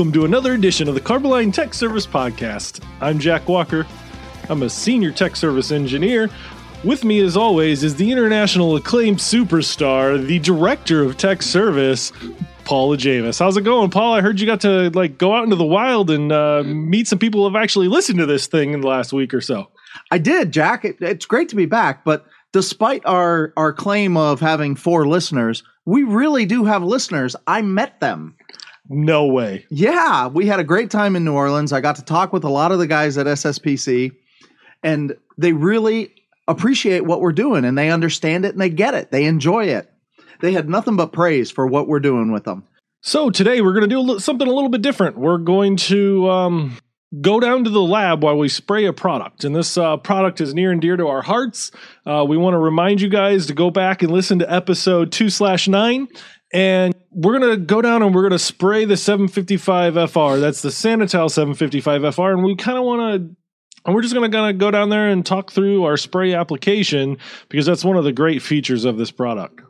welcome to another edition of the Carboline Tech Service Podcast. I'm Jack Walker. I'm a senior tech service engineer. With me, as always, is the international acclaimed superstar, the director of tech service, Paula Jamis. How's it going, Paul? I heard you got to like go out into the wild and uh, meet some people who have actually listened to this thing in the last week or so. I did, Jack. It, it's great to be back, but despite our our claim of having four listeners, we really do have listeners. I met them. No way. Yeah, we had a great time in New Orleans. I got to talk with a lot of the guys at SSPC, and they really appreciate what we're doing and they understand it and they get it. They enjoy it. They had nothing but praise for what we're doing with them. So today we're going to do something a little bit different. We're going to um, go down to the lab while we spray a product. And this uh, product is near and dear to our hearts. Uh, we want to remind you guys to go back and listen to episode 2 slash 9 and we're gonna go down and we're gonna spray the 755 FR. That's the Sanitile 755 FR, and we kind of want to. And we're just gonna gonna go down there and talk through our spray application because that's one of the great features of this product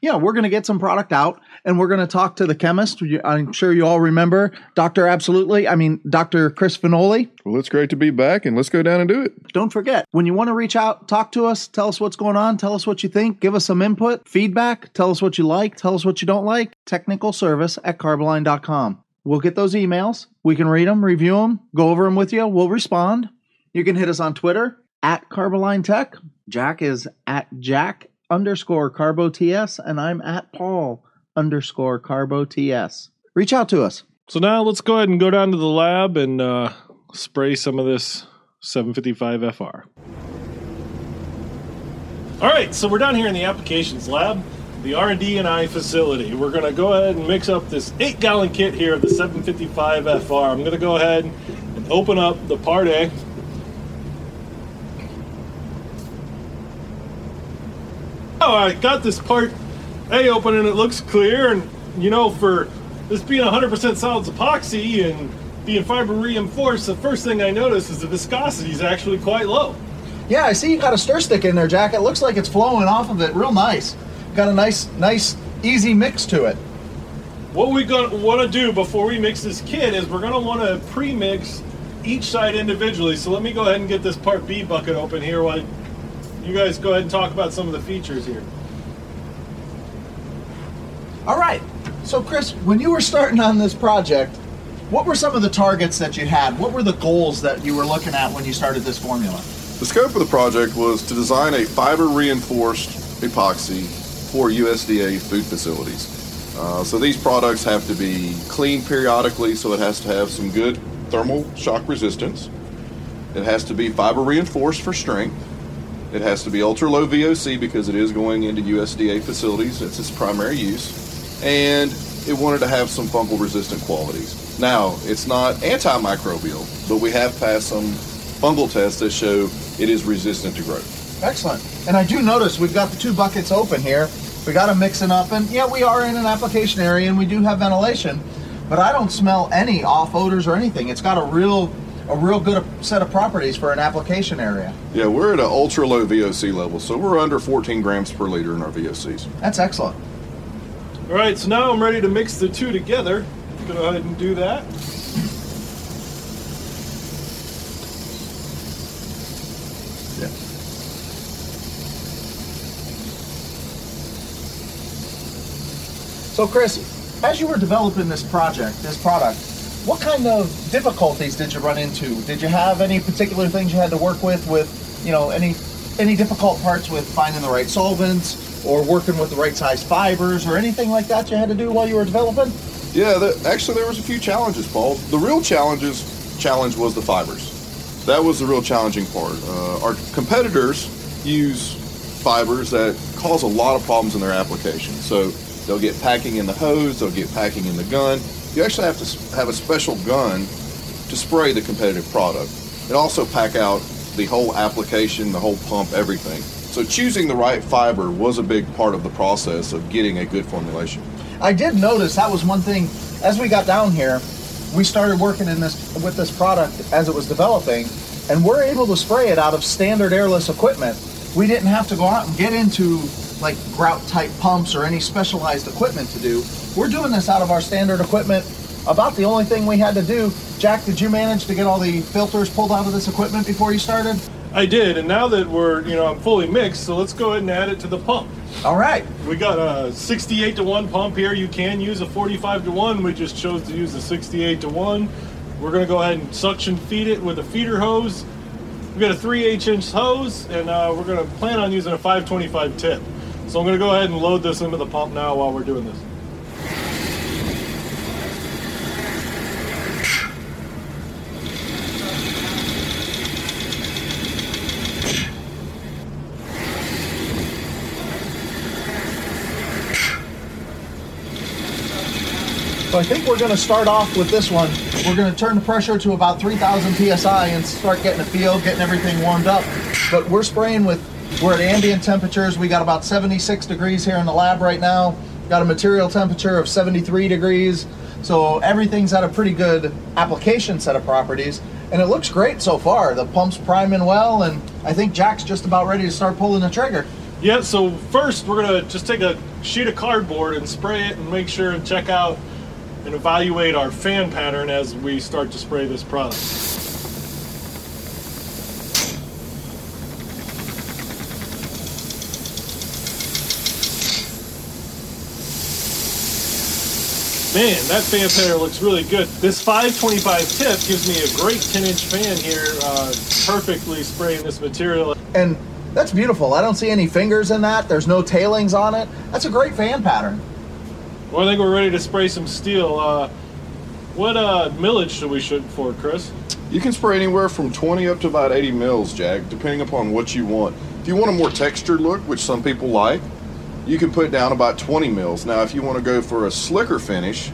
yeah, we're going to get some product out and we're going to talk to the chemist. I'm sure you all remember Dr. Absolutely. I mean, Dr. Chris Finoli. Well, it's great to be back and let's go down and do it. Don't forget, when you want to reach out, talk to us, tell us what's going on, tell us what you think, give us some input, feedback, tell us what you like, tell us what you don't like. Technical service at carboline.com. We'll get those emails. We can read them, review them, go over them with you. We'll respond. You can hit us on Twitter at Carboline Tech. Jack is at Jack underscore carbo ts and i'm at paul underscore carbo ts reach out to us. So now let's go ahead and go down to the lab and uh, spray some of this 755 fr all right so we're down here in the applications lab the r&d and i facility. We're going to go ahead and mix up this eight gallon kit here of the 755 fr i'm going to go ahead and open up the part a oh, I got this part A open and it looks clear. And, you know, for this being 100% solids epoxy and being fiber reinforced, the first thing I notice is the viscosity is actually quite low. Yeah, I see you got a stir stick in there, Jack. It looks like it's flowing off of it real nice. Got a nice, nice, easy mix to it. What we gonna want to do before we mix this kit is we're gonna want to pre-mix each side individually. So let me go ahead and get this part B bucket open here while you guys go ahead and talk about some of the features here. All right. So, Chris, when you were starting on this project, what were some of the targets that you had? What were the goals that you were looking at when you started this formula? The scope of the project was to design a fiber reinforced epoxy for USDA food facilities. Uh, so these products have to be cleaned periodically, so it has to have some good thermal shock resistance. It has to be fiber reinforced for strength. It has to be ultra low VOC because it is going into USDA facilities. That's its primary use. And it wanted to have some fungal resistant qualities. Now, it's not antimicrobial, but we have passed some fungal tests that show it is resistant to growth. Excellent. And I do notice we've got the two buckets open here. We got them mixing up, and yeah, we are in an application area and we do have ventilation, but I don't smell any off odors or anything. It's got a real a real good set of properties for an application area. Yeah, we're at an ultra low VOC level, so we're under 14 grams per liter in our VOCs. That's excellent. All right, so now I'm ready to mix the two together. Go ahead and do that. Yeah. So, Chris, as you were developing this project, this product, what kind of difficulties did you run into? Did you have any particular things you had to work with, with you know any any difficult parts with finding the right solvents or working with the right size fibers or anything like that you had to do while you were developing? Yeah, actually there was a few challenges, Paul. The real challenges challenge was the fibers. That was the real challenging part. Uh, our competitors use fibers that cause a lot of problems in their application. So they'll get packing in the hose, they'll get packing in the gun, you actually have to have a special gun to spray the competitive product. It also pack out the whole application, the whole pump, everything. So choosing the right fiber was a big part of the process of getting a good formulation. I did notice that was one thing as we got down here, we started working in this with this product as it was developing, and we're able to spray it out of standard airless equipment. We didn't have to go out and get into like grout type pumps or any specialized equipment to do. We're doing this out of our standard equipment about the only thing we had to do. Jack, did you manage to get all the filters pulled out of this equipment before you started? I did, and now that we're, you know, I'm fully mixed, so let's go ahead and add it to the pump. All right. We got a 68 to 1 pump here. You can use a 45 to 1. We just chose to use a 68 to 1. We're going to go ahead and suction feed it with a feeder hose. We've got a 3 8 inch hose, and uh, we're going to plan on using a 525 tip. So I'm going to go ahead and load this into the pump now while we're doing this. So I think we're going to start off with this one. We're going to turn the pressure to about 3,000 psi and start getting a feel, getting everything warmed up. But we're spraying with, we're at ambient temperatures. We got about 76 degrees here in the lab right now. Got a material temperature of 73 degrees. So everything's at a pretty good application set of properties. And it looks great so far. The pump's priming well, and I think Jack's just about ready to start pulling the trigger. Yeah, so first we're going to just take a sheet of cardboard and spray it and make sure and check out and evaluate our fan pattern as we start to spray this product. Man, that fan pattern looks really good. This 525 tip gives me a great 10 inch fan here, uh, perfectly spraying this material. And that's beautiful. I don't see any fingers in that. There's no tailings on it. That's a great fan pattern. Well, I think we're ready to spray some steel. Uh, what uh, millage should we shoot for, Chris? You can spray anywhere from 20 up to about 80 mils, Jack, depending upon what you want. If you want a more textured look, which some people like, you can put down about 20 mils. Now, if you want to go for a slicker finish,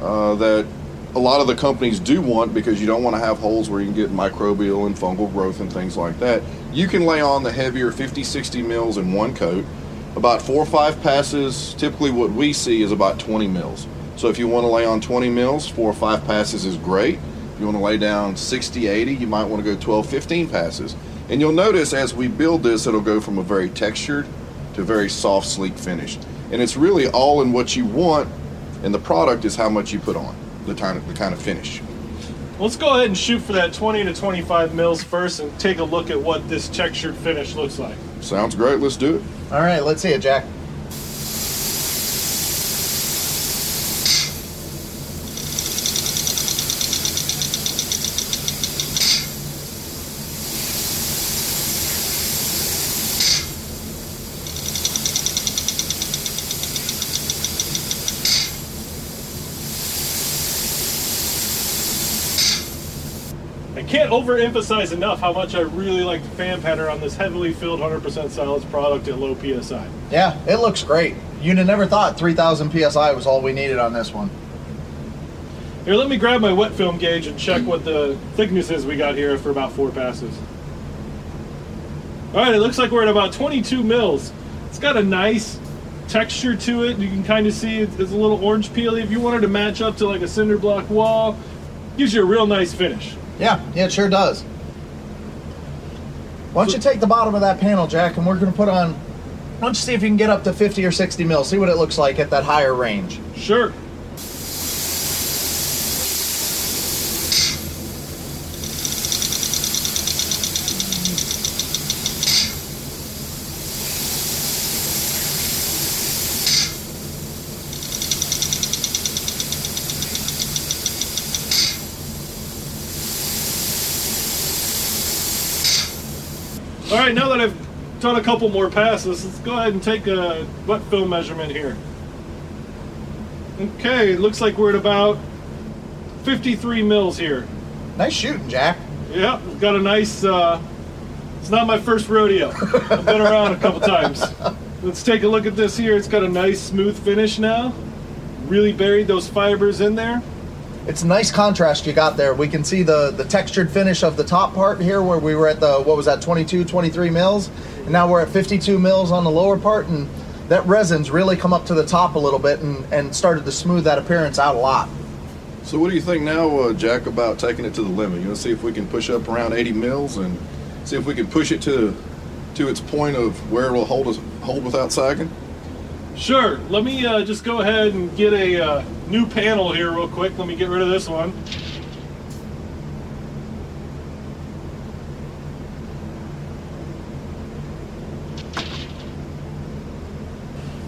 uh, that a lot of the companies do want because you don't want to have holes where you can get microbial and fungal growth and things like that, you can lay on the heavier 50, 60 mils in one coat. About four or five passes, typically what we see is about 20 mils. So if you want to lay on 20 mils, four or five passes is great. If you want to lay down 60, 80, you might want to go 12, 15 passes. And you'll notice as we build this, it'll go from a very textured to a very soft, sleek finish. And it's really all in what you want, and the product is how much you put on, the kind of, the kind of finish. Let's go ahead and shoot for that 20 to 25 mils first and take a look at what this textured finish looks like. Sounds great. Let's do it. All right, let's see it, Jack. I can't overemphasize enough how much I really like the fan pattern on this heavily filled 100% solids product at low PSI. Yeah, it looks great. You'd have never thought 3,000 psi was all we needed on this one. Here, let me grab my wet film gauge and check what the thickness is we got here for about four passes. All right, it looks like we're at about 22 mils. It's got a nice texture to it. You can kind of see it's it's a little orange peely. If you wanted to match up to like a cinder block wall, gives you a real nice finish. Yeah, yeah, it sure does. Why don't you take the bottom of that panel, Jack, and we're going to put on. Why don't you see if you can get up to 50 or 60 mil, see what it looks like at that higher range. Sure. All right, now that I've done a couple more passes, let's go ahead and take a wet film measurement here. Okay, it looks like we're at about 53 mils here. Nice shooting, Jack. Yeah, we've got a nice. Uh, it's not my first rodeo. I've been around a couple times. Let's take a look at this here. It's got a nice smooth finish now. Really buried those fibers in there. It's a nice contrast you got there. We can see the, the textured finish of the top part here where we were at the, what was that, 22, 23 mils? And now we're at 52 mils on the lower part and that resin's really come up to the top a little bit and, and started to smooth that appearance out a lot. So what do you think now, uh, Jack, about taking it to the limit? You want to see if we can push up around 80 mils and see if we can push it to to its point of where it will hold us hold without sagging? Sure. Let me uh, just go ahead and get a uh, new panel here real quick. Let me get rid of this one.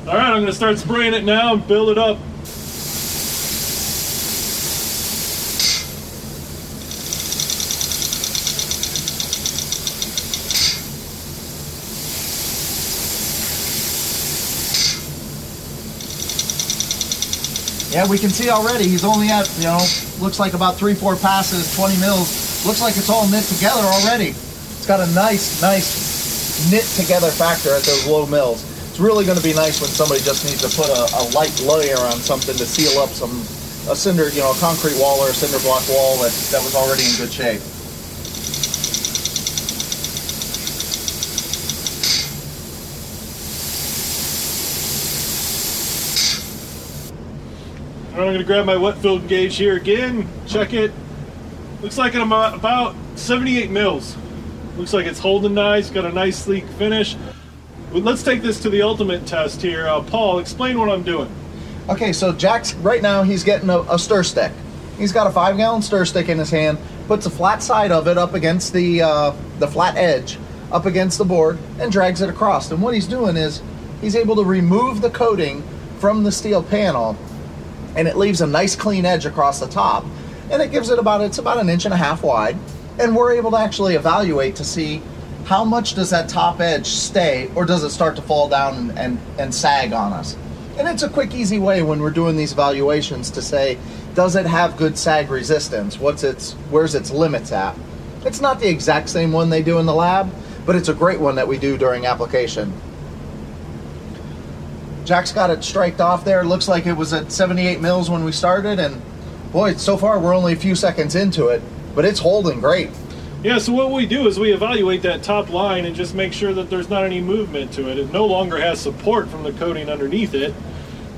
All right, I'm to start spraying it now and build it up. Yeah, we can see already he's only at, you know, looks like about three, four passes, 20 mils. Looks like it's all knit together already. It's got a nice, nice knit together factor at those low mils. It's really going to be nice when somebody just needs to put a, a light layer on something to seal up some, a cinder, you know, a concrete wall or a cinder block wall that, that was already in good shape. I'm going to grab my wet film gauge here again, check it. Looks like I'm about 78 mils. Looks like it's holding nice, got a nice sleek finish. Let's take this to the ultimate test here. Uh, Paul, explain what I'm doing. Okay, so Jack's right now he's getting a, a stir stick. He's got a five gallon stir stick in his hand, puts the flat side of it up against the uh, the flat edge, up against the board, and drags it across. And what he's doing is he's able to remove the coating from the steel panel, and it leaves a nice clean edge across the top, and it gives it about it's about an inch and a half wide, and we're able to actually evaluate to see how much does that top edge stay or does it start to fall down and, and, and sag on us. And it's a quick easy way when we're doing these evaluations to say does it have good sag resistance? What's its where's its limits at? It's not the exact same one they do in the lab but it's a great one that we do during application jack's got it striked off there looks like it was at 78 mils when we started and boy so far we're only a few seconds into it but it's holding great Yeah, so what we do is we evaluate that top line and just make sure that there's not any movement to it. It no longer has support from the coating underneath it.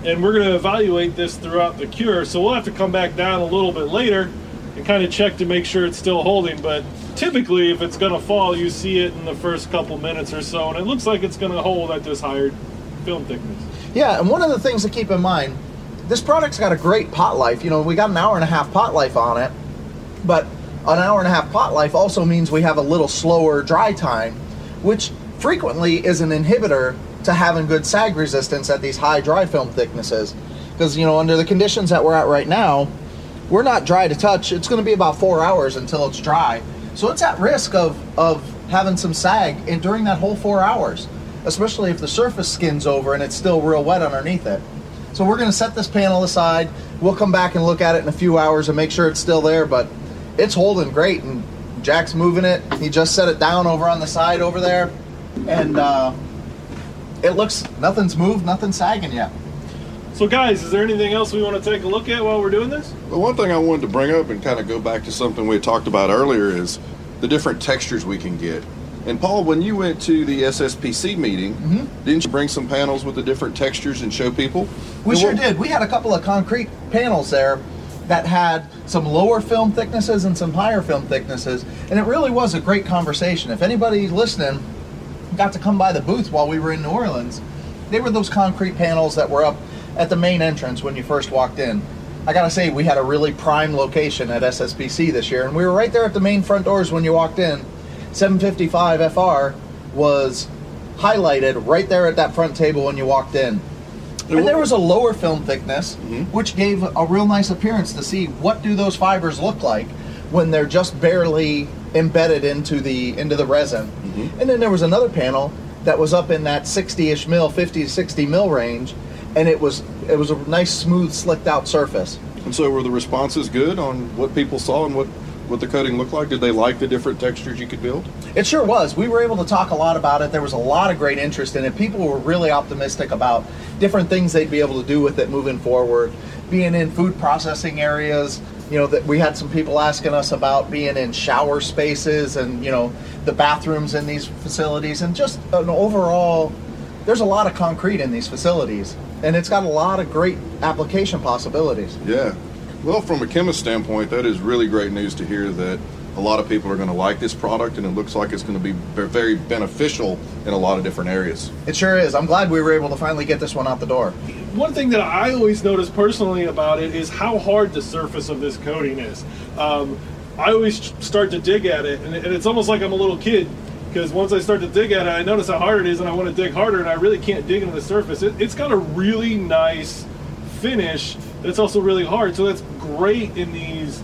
And we're going to evaluate this throughout the cure. So we'll have to come back down a little bit later and kind of check to make sure it's still holding. But typically, if it's going to fall, you see it in the first couple minutes or so. And it looks like it's going to hold at this higher film thickness. Yeah, and one of the things to keep in mind, this product's got a great pot life. You know, we got an hour and a half pot life on it, but an hour and a half pot life also means we have a little slower dry time, which frequently is an inhibitor to having good sag resistance at these high dry film thicknesses. Because, you know, under the conditions that we're at right now, we're not dry to touch. It's going to be about four hours until it's dry. So it's at risk of, of having some sag and during that whole four hours, especially if the surface skins over and it's still real wet underneath it. So we're going to set this panel aside. We'll come back and look at it in a few hours and make sure it's still there, but it's holding great. And Jack's moving it. He just set it down over on the side over there. And uh, it looks, nothing's moved, nothing's sagging yet. So, guys, is there anything else we want to take a look at while we're doing this? The one thing I wanted to bring up and kind of go back to something we had talked about earlier is the different textures we can get. And Paul, when you went to the SSPC meeting, mm-hmm. didn't you bring some panels with the different textures and show people? We And sure what- did. We had a couple of concrete panels there that had some lower film thicknesses and some higher film thicknesses, and it really was a great conversation. If anybody listening got to come by the booth while we were in New Orleans, they were those concrete panels that were up at the main entrance when you first walked in. I gotta say, we had a really prime location at SSPC this year, and we were right there at the main front doors when you walked in. 755 FR was highlighted right there at that front table when you walked in. And there was a lower film thickness, mm-hmm. which gave a real nice appearance to see what do those fibers look like when they're just barely embedded into the into the resin. Mm-hmm. And then there was another panel that was up in that 60ish mil, 50 to 60 mil range, and it was it was a nice smooth slicked out surface. And so were the responses good on what people saw and what, what the coating looked like? Did they like the different textures you could build? It sure was. We were able to talk a lot about it. There was a lot of great interest in it. People were really optimistic about different things they'd be able to do with it moving forward. Being in food processing areas, you know, that we had some people asking us about being in shower spaces and, you know, the bathrooms in these facilities and just an overall there's a lot of concrete in these facilities and it's got a lot of great application possibilities. Yeah. Well, from a chemist standpoint, that is really great news to hear that a lot of people are going to like this product and it looks like it's going to be very beneficial in a lot of different areas. It sure is. I'm glad we were able to finally get this one out the door. one thing that I always notice personally about it is how hard the surface of this coating is. Um, I always start to dig at it, and, and it's almost like I'm a little kid because once I start to dig at it, I notice how hard it is, and I want to dig harder, and I really can't dig into the surface. It, it's got a really nice finish that's also really hard, so that's great in these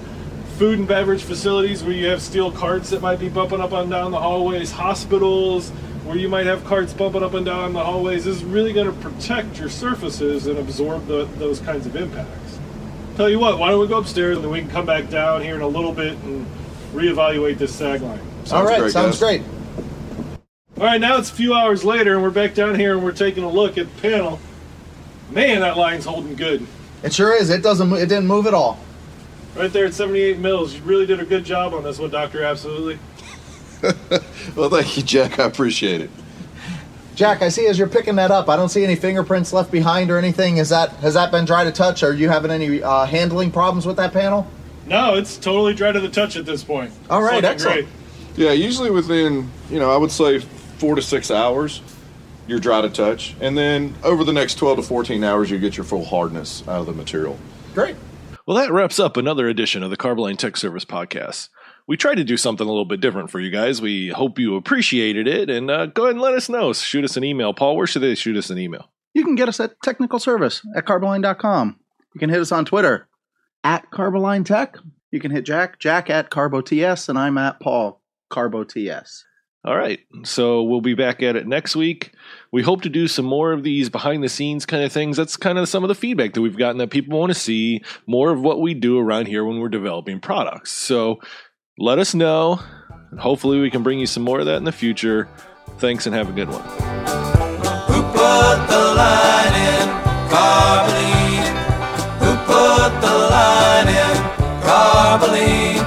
food and beverage facilities where you have steel carts that might be bumping up and down the hallways, hospitals where you might have carts bumping up and down the hallways. This is really going to protect your surfaces and absorb the, those kinds of impacts. Tell you what, why don't we go upstairs and then we can come back down here in a little bit and reevaluate this sag line. Sounds All right, great, sounds guys. great. All right, now it's a few hours later, and we're back down here, and we're taking a look at the panel. Man, that line's holding good. It sure is. It doesn't. It didn't move at all. Right there at 78 mils. You really did a good job on this one, Doctor. Absolutely. Well, thank you, Jack. I appreciate it. Jack, I see as you're picking that up, I don't see any fingerprints left behind or anything. Is that has that been dry to touch? Are you having any uh, handling problems with that panel? No, it's totally dry to the touch at this point. All right, It's looking excellent. Yeah, usually within, you know, I would say four to six hours, you're dry to touch. And then over the next 12 to 14 hours, you get your full hardness out of the material. Great. Well, that wraps up another edition of the Carboline Tech Service podcast. We tried to do something a little bit different for you guys. We hope you appreciated it, and uh, go ahead and let us know. Shoot us an email, Paul. Where should they shoot us an email? You can get us at technical service at carboline.com. You can hit us on Twitter at Carboline Tech. You can hit Jack, Jack at CarboTS, and I'm at Paul, CarboTS. All right. So we'll be back at it next week. We hope to do some more of these behind the scenes kind of things. That's kind of some of the feedback that we've gotten that people want to see more of what we do around here when we're developing products. So let us know. Hopefully we can bring you some more of that in the future. Thanks and have a good one. Who put the line in Carboline? Who put the line in Carboline?